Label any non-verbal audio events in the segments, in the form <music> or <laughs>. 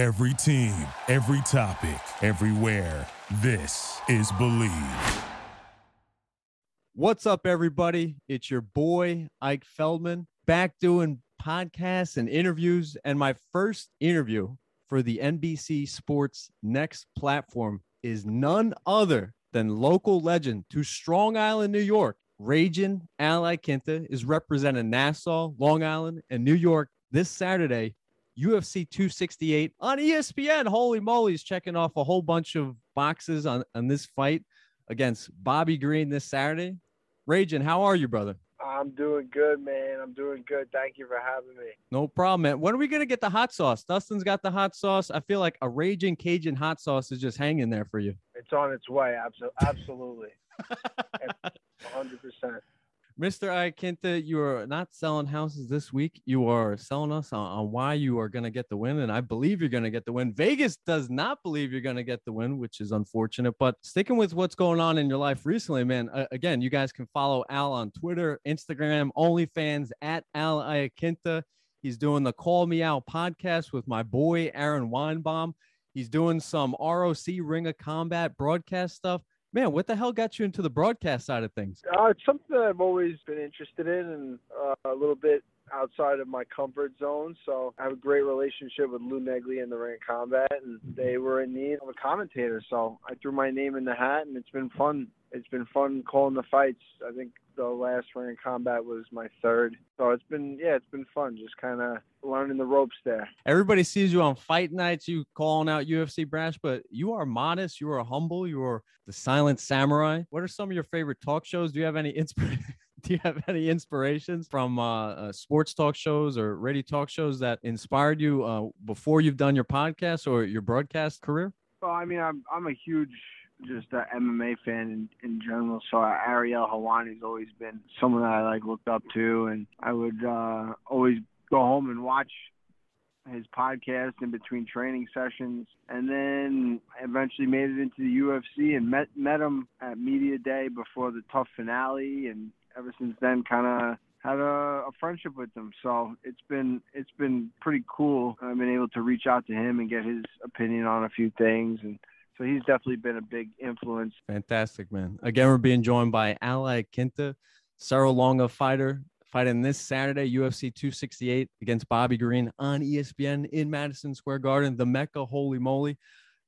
Every team, every topic, everywhere. This is Bleav. What's up, everybody? It's your boy, Ike Feldman, back doing podcasts and interviews. And my first interview for the NBC Sports Next platform is none other than local legend to Strong Island, New York. Raging Al Iaquinta is representing Nassau, Long Island, and New York this Saturday UFC 268 on ESPN. Holy moly, he's checking off a whole bunch of boxes on, on this fight against Bobby Green this Saturday. Raging, how are you, brother? I'm doing good, man. I'm doing good. Thank you for having me. No problem, man. When are we gonna get the hot sauce? Dustin's got the hot sauce. I feel like a raging Cajun hot sauce is just hanging there for you. It's on its way. Absolutely. <laughs> 100%. Mr. Iaquinta, you are not selling houses this week. You are selling us on, on why you are going to get the win. And I believe you're going to get the win. Vegas does not believe you're going to get the win, which is unfortunate. But sticking with what's going on in your life recently, man, uh, again, you guys can follow Al on Twitter, Instagram, OnlyFans at Al Iaquinta. He's doing the Call Me Out podcast with my boy, Aaron Weinbaum. He's doing some ROC Ring of Combat broadcast stuff man, what the hell got you into the broadcast side of things? Uh, it's something that I've always been interested in and uh, a little bit outside of my comfort zone. So I have a great relationship with Lou Neglia and the Ring of Combat, and they were in need of a commentator. So I threw my name in the hat, and it's been fun. It's been fun calling the fights. I think the last Ring of Combat was my third. So it's been, yeah, it's been fun just kind of learning the ropes there. Everybody sees you on fight nights, you calling out UFC brash, but you are modest, you are humble, you are the silent samurai. What are some of your favorite talk shows? Do you have any inspiration? <laughs> do you have any inspirations from uh, uh, sports talk shows or radio talk shows that inspired you uh, before you've done your podcast or your broadcast career? Well, I mean, I'm I'm a huge just a MMA fan in, in general. So Ariel Helwani's always been someone that I like looked up to, and I would uh, always go home and watch his podcast in between training sessions, and then eventually made it into the UFC and met met him at media day before the TUF finale, and ever since then, kind of had a, a, friendship with him. So it's been it's been pretty cool. I've been able to reach out to him and get his opinion on a few things, and so he's definitely been a big influence. Fantastic, man. Again, we're being joined by Al Iaquinta, Serra-Longo fighter, fighting this Saturday, UFC 268 against Bobby Green on ESPN in Madison Square Garden, the Mecca. Holy moly.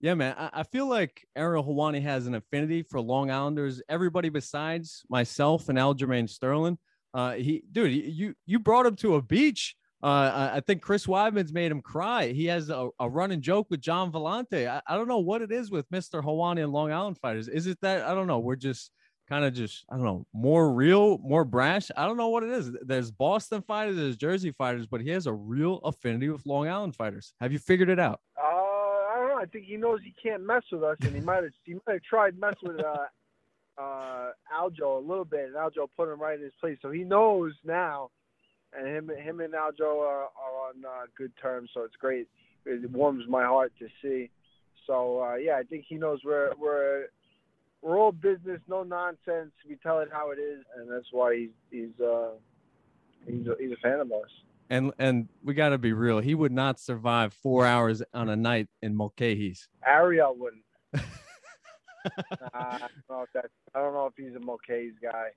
Yeah, man. I, I feel like Ariel Helwani has an affinity for Long Islanders. Everybody besides myself and Aljamain Sterling. Uh, he, dude, you you brought him to a beach. Uh, I think Chris Weidman's made him cry. He has a, a running joke with Gian Villante. I, I don't know what it is with Mr. Helwani and Long Island fighters. Is it that I don't know? We're just kind of just I don't know more real, more brash. I don't know what it is. There's Boston fighters, there's Jersey fighters, but he has a real affinity with Long Island fighters. Have you figured it out? Uh, I don't know. I think he knows he can't mess with us, and he might have he might have tried mess with uh, <laughs> uh, Aljo a little bit, and Aljo put him right in his place. So he knows now, and him him and Aljo are, are on uh, good terms. So it's great. It warms my heart to see. So uh, yeah, I think he knows we're we're we're all business, no nonsense. We tell it how it is, and that's why he's he's uh, he's a, he's a fan of us. And and we got to be real. He would not survive four hours on a night in Mulcahy's. Ariel wouldn't. <laughs> nah, I, don't know if that's, I don't know if he's a Mulcahy's guy.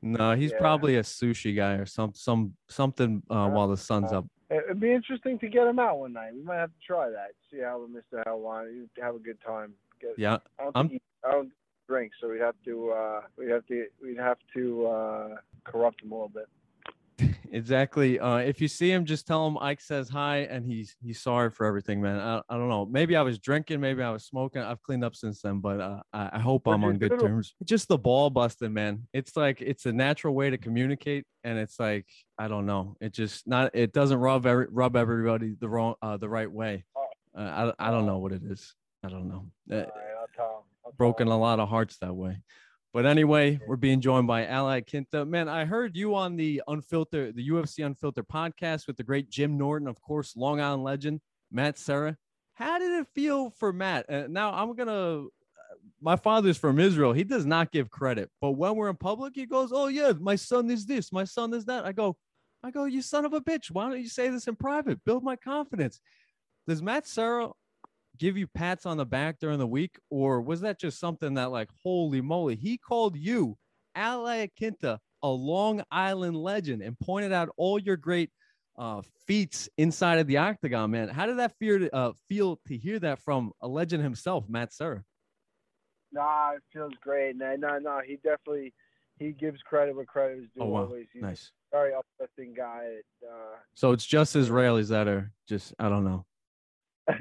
No, he's yeah. probably a sushi guy or some some something uh, while the sun's uh, up. It'd be interesting to get him out one night. We might have to try that. See how Mr. Helwani have a good time. Get, yeah, I don't, think he, I don't drink, so we'd have to uh, we'd have to we'd have to uh, corrupt him a little bit. <laughs> exactly. Uh, if you see him, just tell him Ike says hi, and he's he's sorry for everything, man. I, I don't know. Maybe I was drinking, maybe I was smoking. I've cleaned up since then, but uh, I, I hope I'm on good terms. Just the ball busting, man. It's like it's a natural way to communicate, and it's like I don't know. It just not. It doesn't rub every rub everybody the wrong uh, the right way. Oh. Uh, I I don't know what it is. I don't know. Uh, broken a lot of hearts that way. But anyway, we're being joined by Al Iaquinta. Man, I heard you on the Unfiltered, the UFC Unfiltered podcast with the great Jim Norton, of course, Long Island legend, Matt Serra. How did it feel for Matt? Uh, now I'm gonna. My father's from Israel. He does not give credit, but when we're in public, he goes, "Oh yeah, my son is this, my son is that." I go, I go, you son of a bitch. Why don't you say this in private? Build my confidence. does Matt Serra give you pats on the back during the week, or was that just something that like, holy moly, he called you Al Iaquinta, a Long Island legend, and pointed out all your great uh, feats inside of the octagon, man. How did that feel, uh, feel to hear that from a legend himself, Matt Serra? Nah, it feels great. No, no, no. He definitely he gives credit where credit is due. Oh, wow. Always. He's Nice. very uplifting guy. Uh, So it's just Israelis that are just, I don't know,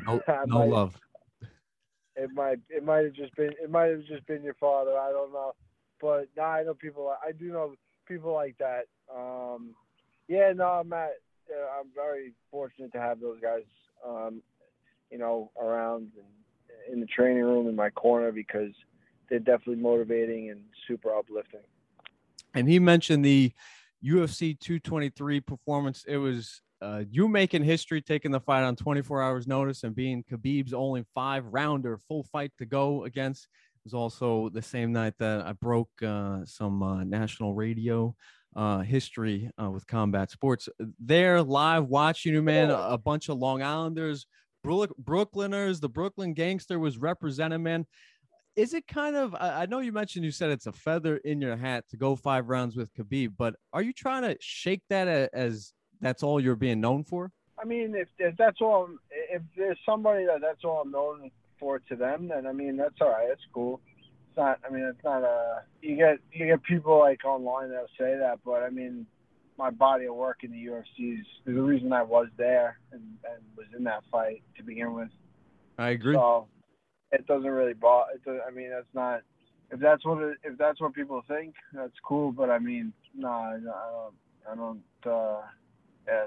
no, <laughs> no might- love. It might it might have just been it might have just been your father. I don't know, but nah, I know people. I do know people like that. Um, yeah, no, Matt. Uh, I'm very fortunate to have those guys. Um, you know, around and in the training room in my corner because they're definitely motivating and super uplifting. and he mentioned the UFC 223 performance. It was uh, you making history, taking the fight on 24 hours notice, and being Khabib's only five rounder full fight to go against. It was also the same night that I broke uh, some uh, national radio uh, history uh, with combat sports. There, live watching you, man. A, a bunch of Long Islanders, Brook- Brooklyners. The Brooklyn gangster was represented, man is it kind of I know you mentioned you said it's a feather in your hat to go five rounds with Khabib, but are you trying to shake that as that's all you're being known for? I mean, if, if that's all, if there's somebody that that's all I'm known for to them, then I mean that's all right. That's cool. It's not. I mean, it's not a. You get you get people like online that'll say that, but I mean, my body of work in the UFC is the reason I was there and, and was in that fight to begin with. I agree. So it doesn't really bother. It does, I mean, that's not. If that's what it, if that's what people think, that's cool. But I mean, no, I, I don't. I don't. Uh, yeah,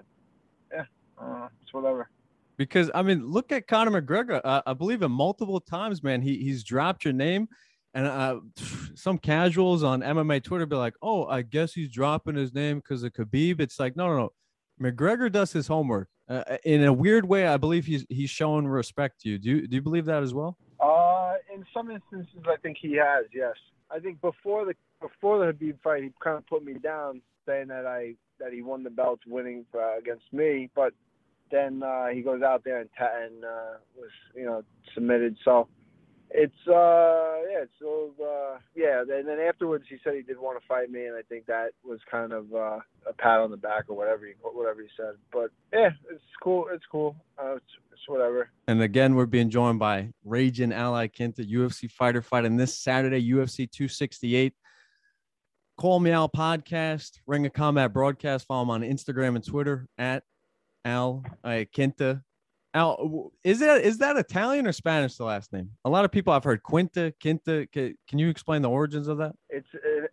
yeah. Uh, it's whatever. because I mean, look at Conor McGregor. Uh, I believe him multiple times, man. He he's dropped your name, and uh, <sighs> some casuals on MMA Twitter be like, "Oh, I guess he's dropping his name because of Khabib." It's like, no, no, no. McGregor does his homework. Uh, in a weird way, I believe he's he's showing respect to you. Do you do you believe that as well? Uh, in some instances, I think he has. Yes, I think before the before the Khabib fight, he kind of put me down, saying that I that he won the belts winning uh, against me, but then uh, he goes out there and, ta- and uh, was you know submitted. So it's uh yeah, it's so uh, yeah. And then afterwards, he said he did want to fight me, and I think that was kind of uh, a pat on the back or whatever he whatever he said. But yeah, it's cool. It's cool. Uh, it's, it's whatever. And again, we're being joined by Raging Al Iaquinta, UFC fighter fight fighting this Saturday, UFC 268. Call Me Al podcast, Ring of Combat broadcast. Follow him on Instagram and Twitter at Al uh, Quinta. Al, is that is that Italian or Spanish? The last name. A lot of people I've heard Quinta, Quinta. Ca- Can you explain the origins of that? it's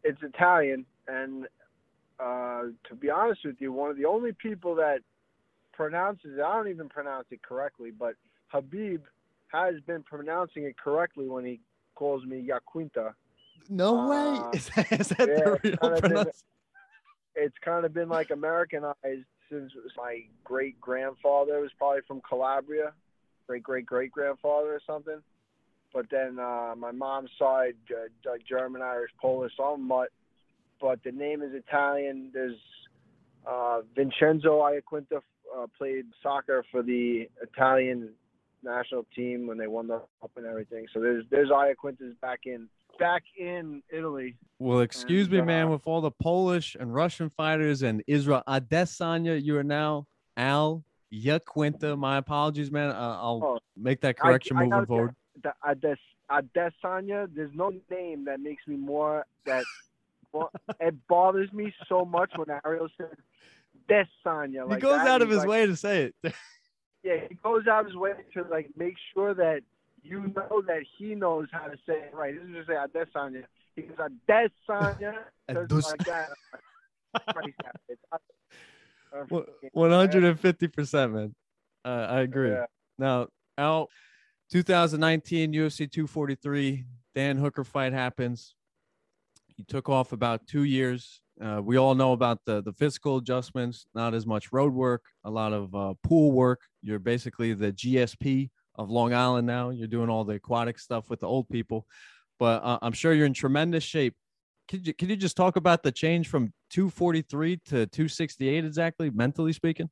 it's Italian, and uh, to be honest with you, one of the only people that pronounces it, I don't even pronounce it correctly, but Khabib has been pronouncing it correctly when he calls me Yaquinta. No Uh, way. <laughs> Is that, is that yeah, the it's real kinda been- pronunciation? It's kind of been like Americanized since my great grandfather was probably from Calabria, great great great grandfather or something. But then uh, my mom's side, uh, like German, Irish, Polish, I'm mutt. But the name is Italian. There's uh, Vincenzo Iaquinta uh, played soccer for the Italian national team when they won the cup and everything. So there's there's Iaquintas back in back in Italy. Well, excuse And, me, man, uh, with all the Polish and Russian fighters and Israel Adesanya, you are now Al Yaquinta. My apologies, man. Uh, I'll Oh, make that correction I moving gotta forward. the Ades, Adesanya, there's no name that makes me more that well, <laughs> it bothers me so much when Ariel says Desanya. he goes that. out of his like- way to say it. <laughs> Yeah, he goes out of his way to like make sure that you know that he knows how to say it right. He doesn't just say Adesanya. He goes Adesanya. <laughs> Adus- it like that. Christ, it's- I- I One- freaking- 150%, man. Uh, I agree. Yeah. Now, out 2019 UFC 243, Dan Hooker fight happens. He took off about two years. Uh, we all know about the the physical adjustments, not as much road work, a lot of uh, pool work. You're basically the GSP of Long Island now. You're doing all the aquatic stuff with the old people, but uh, I'm sure you're in tremendous shape. Could you could you just talk about the change from 243 to 268 exactly, mentally speaking?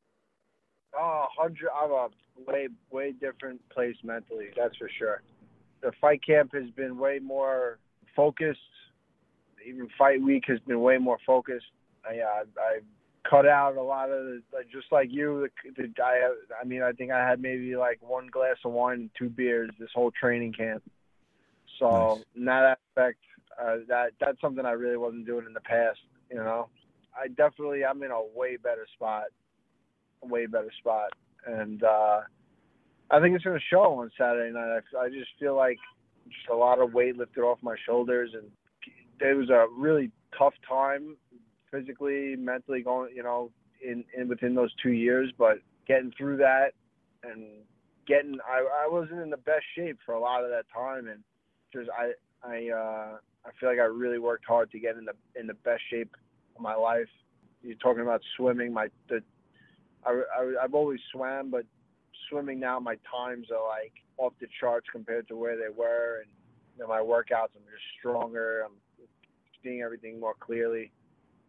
Oh, hundred. I'm a way way different place mentally. That's for sure. The fight camp has been way more focused. Even fight week has been way more focused. I uh, I cut out a lot of the, like, just like you. The, the I I mean I think I had maybe like one glass of wine and two beers this whole training camp. So Nice. in that aspect, uh, that that's something I really wasn't doing in the past. You know, I definitely I'm in a way better spot, a way better spot, and uh, I think it's going to show on Saturday night. I, I just feel like just a lot of weight lifted off my shoulders, and it was a really tough time physically, mentally going, you know, in, in within those two years, but getting through that and getting, I, I wasn't in the best shape for a lot of that time, and just I, I, uh, I feel like I really worked hard to get in the in the best shape of my life. You're talking about swimming, my the, I, I I've always swam, but swimming now my times are like off the charts compared to where they were, and you know, my workouts I'm just stronger. I'm seeing everything more clearly.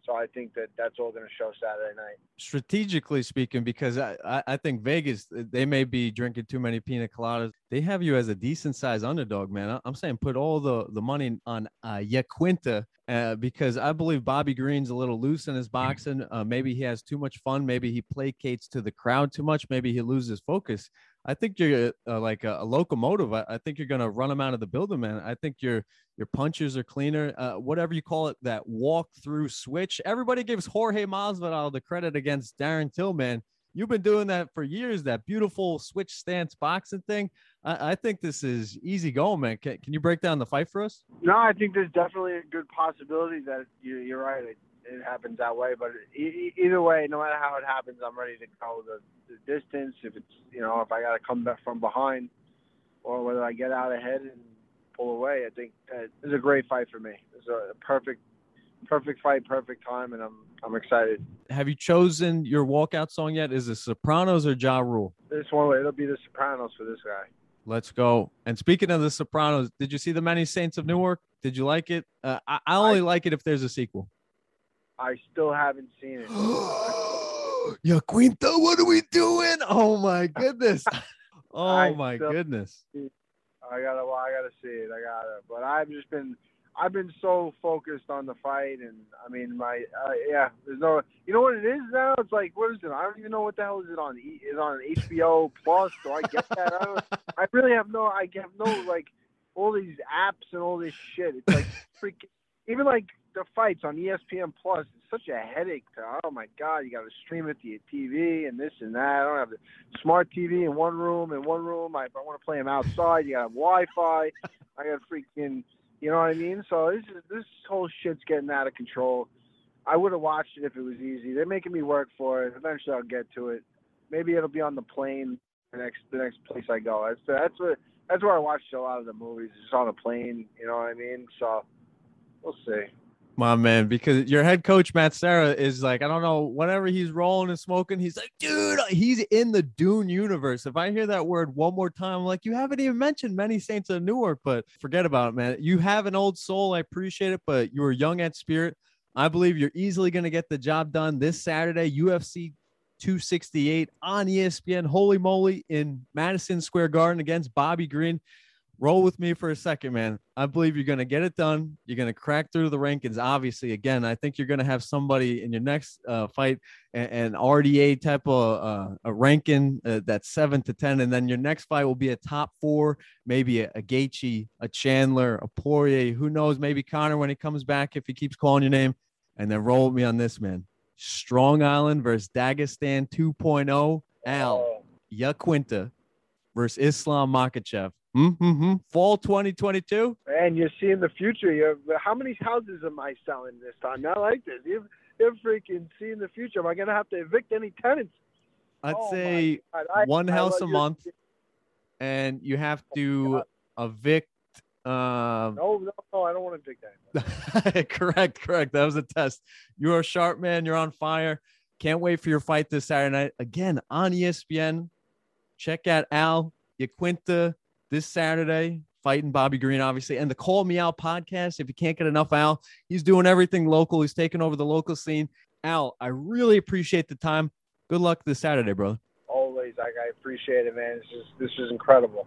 So I think that that's all going to show Saturday night. strategically speaking, because I, I, think Vegas, they may be drinking too many pina coladas. They have you as a decent size underdog, man. I'm saying put all the, the money on uh, Yaquinta uh, because I believe Bobby Green's a little loose in his boxing. Uh, maybe he has too much fun. Maybe he placates to the crowd too much. Maybe he loses focus. I think you're uh, like a, a locomotive. I, I think you're going to run them out of the building, man. I think your your punches are cleaner. Uh, whatever you call it, that walk through switch. Everybody gives Jorge Masvidal the credit against Darren Till, man. You've been doing that for years. That beautiful switch stance boxing thing. I, I think this is easy going, man. Can, can you break down the fight for us? No, I think there's definitely a good possibility that you, you're right. It, happens that way, but e- either way, no matter how it happens, I'm ready to go the, the distance. If it's you know if I got to come back from behind, or whether I get out ahead and pull away, I think uh, it's a great fight for me. It's a perfect, perfect fight, perfect time, and I'm I'm excited. Have you chosen your walkout song yet? Is it Sopranos or Ja Rule? This one, it'll be the Sopranos for this guy. Let's go. And speaking of the Sopranos, did you see the Many Saints of Newark? Did you like it? Uh, I, I only like it if there's a sequel. I still haven't seen it. <gasps> Yo, Quinto, what are we doing? Oh my goodness. <laughs> Oh I my still- goodness. I gotta, well, I gotta see it. I gotta, but I've just been, I've been so focused on the fight, and I mean, my, uh, yeah, there's no, you know what it is now? It's like, what is it? I don't even know what the hell is it on? Is on HBO Plus? Do I get that? I, don't, I really have no, I have no like, all these apps and all this shit. It's like <laughs> freaking, even like the fights on ESPN Plus. It's such a headache. To, oh my god, you got to stream it to your TV and this and that. I don't have the smart TV in one room. In one room, I, I want to play them outside, you got Wi-Fi. I got freaking, you know what I mean? So this is this whole shit's getting out of control. I would have watched it if it was easy. They're making me work for it. Eventually, I'll get to it. Maybe it'll be on the plane the next the next place I go. That's that's what that's where I watched a lot of the movies. Just on a plane. You know what I mean? So we'll see. My man, because your head coach Matt Serra is like, I don't know, whenever he's rolling and smoking, he's like, dude, he's in the Dune universe. If I hear that word one more time, I'm like, you haven't even mentioned many saints of Newark, but forget about it, man. You have an old soul. I appreciate it, but you were young at spirit. I believe you're easily going to get the job done this Saturday, UFC 268 on ESPN. Holy moly, in Madison Square Garden against Bobby Green roll with me for a second, man. I believe you're going to get it done. You're going to crack through the rankings. Obviously, again, I think you're going to have somebody in your next uh, fight, an, an RDA type of uh, a ranking uh, that's seven to 10. And then your next fight will be a top four, maybe a, a Gaethje, a Chandler, a Poirier. Who knows? Maybe Conor when he comes back, if he keeps calling your name. And then roll with me on this, man. Strong Island versus Dagestan 2.0. Al. Oh, Yaquinta versus Islam Makhachev. Mm-hmm. Fall 2022. And you're seeing the future. You have, how many houses am I selling this time? Not like this. You're, you're freaking seeing the future. Am I gonna have to evict any tenants? I'd Oh, say I- one I house love a your- month, and you have to evict. Um, No, no, no. I don't want to evict that. <laughs> correct, correct. That was a test. You're a sharp man. You're on fire. Can't wait for your fight this Saturday night again on ESPN. Check out Al Yaquinta this Saturday, fighting Bobby Green, obviously, and the Call Me Out podcast. If you can't get enough Al, he's doing everything local. He's taking over the local scene. Al, I really appreciate the time. Good luck this Saturday, brother. Always. Like I appreciate it, man. This is this is incredible.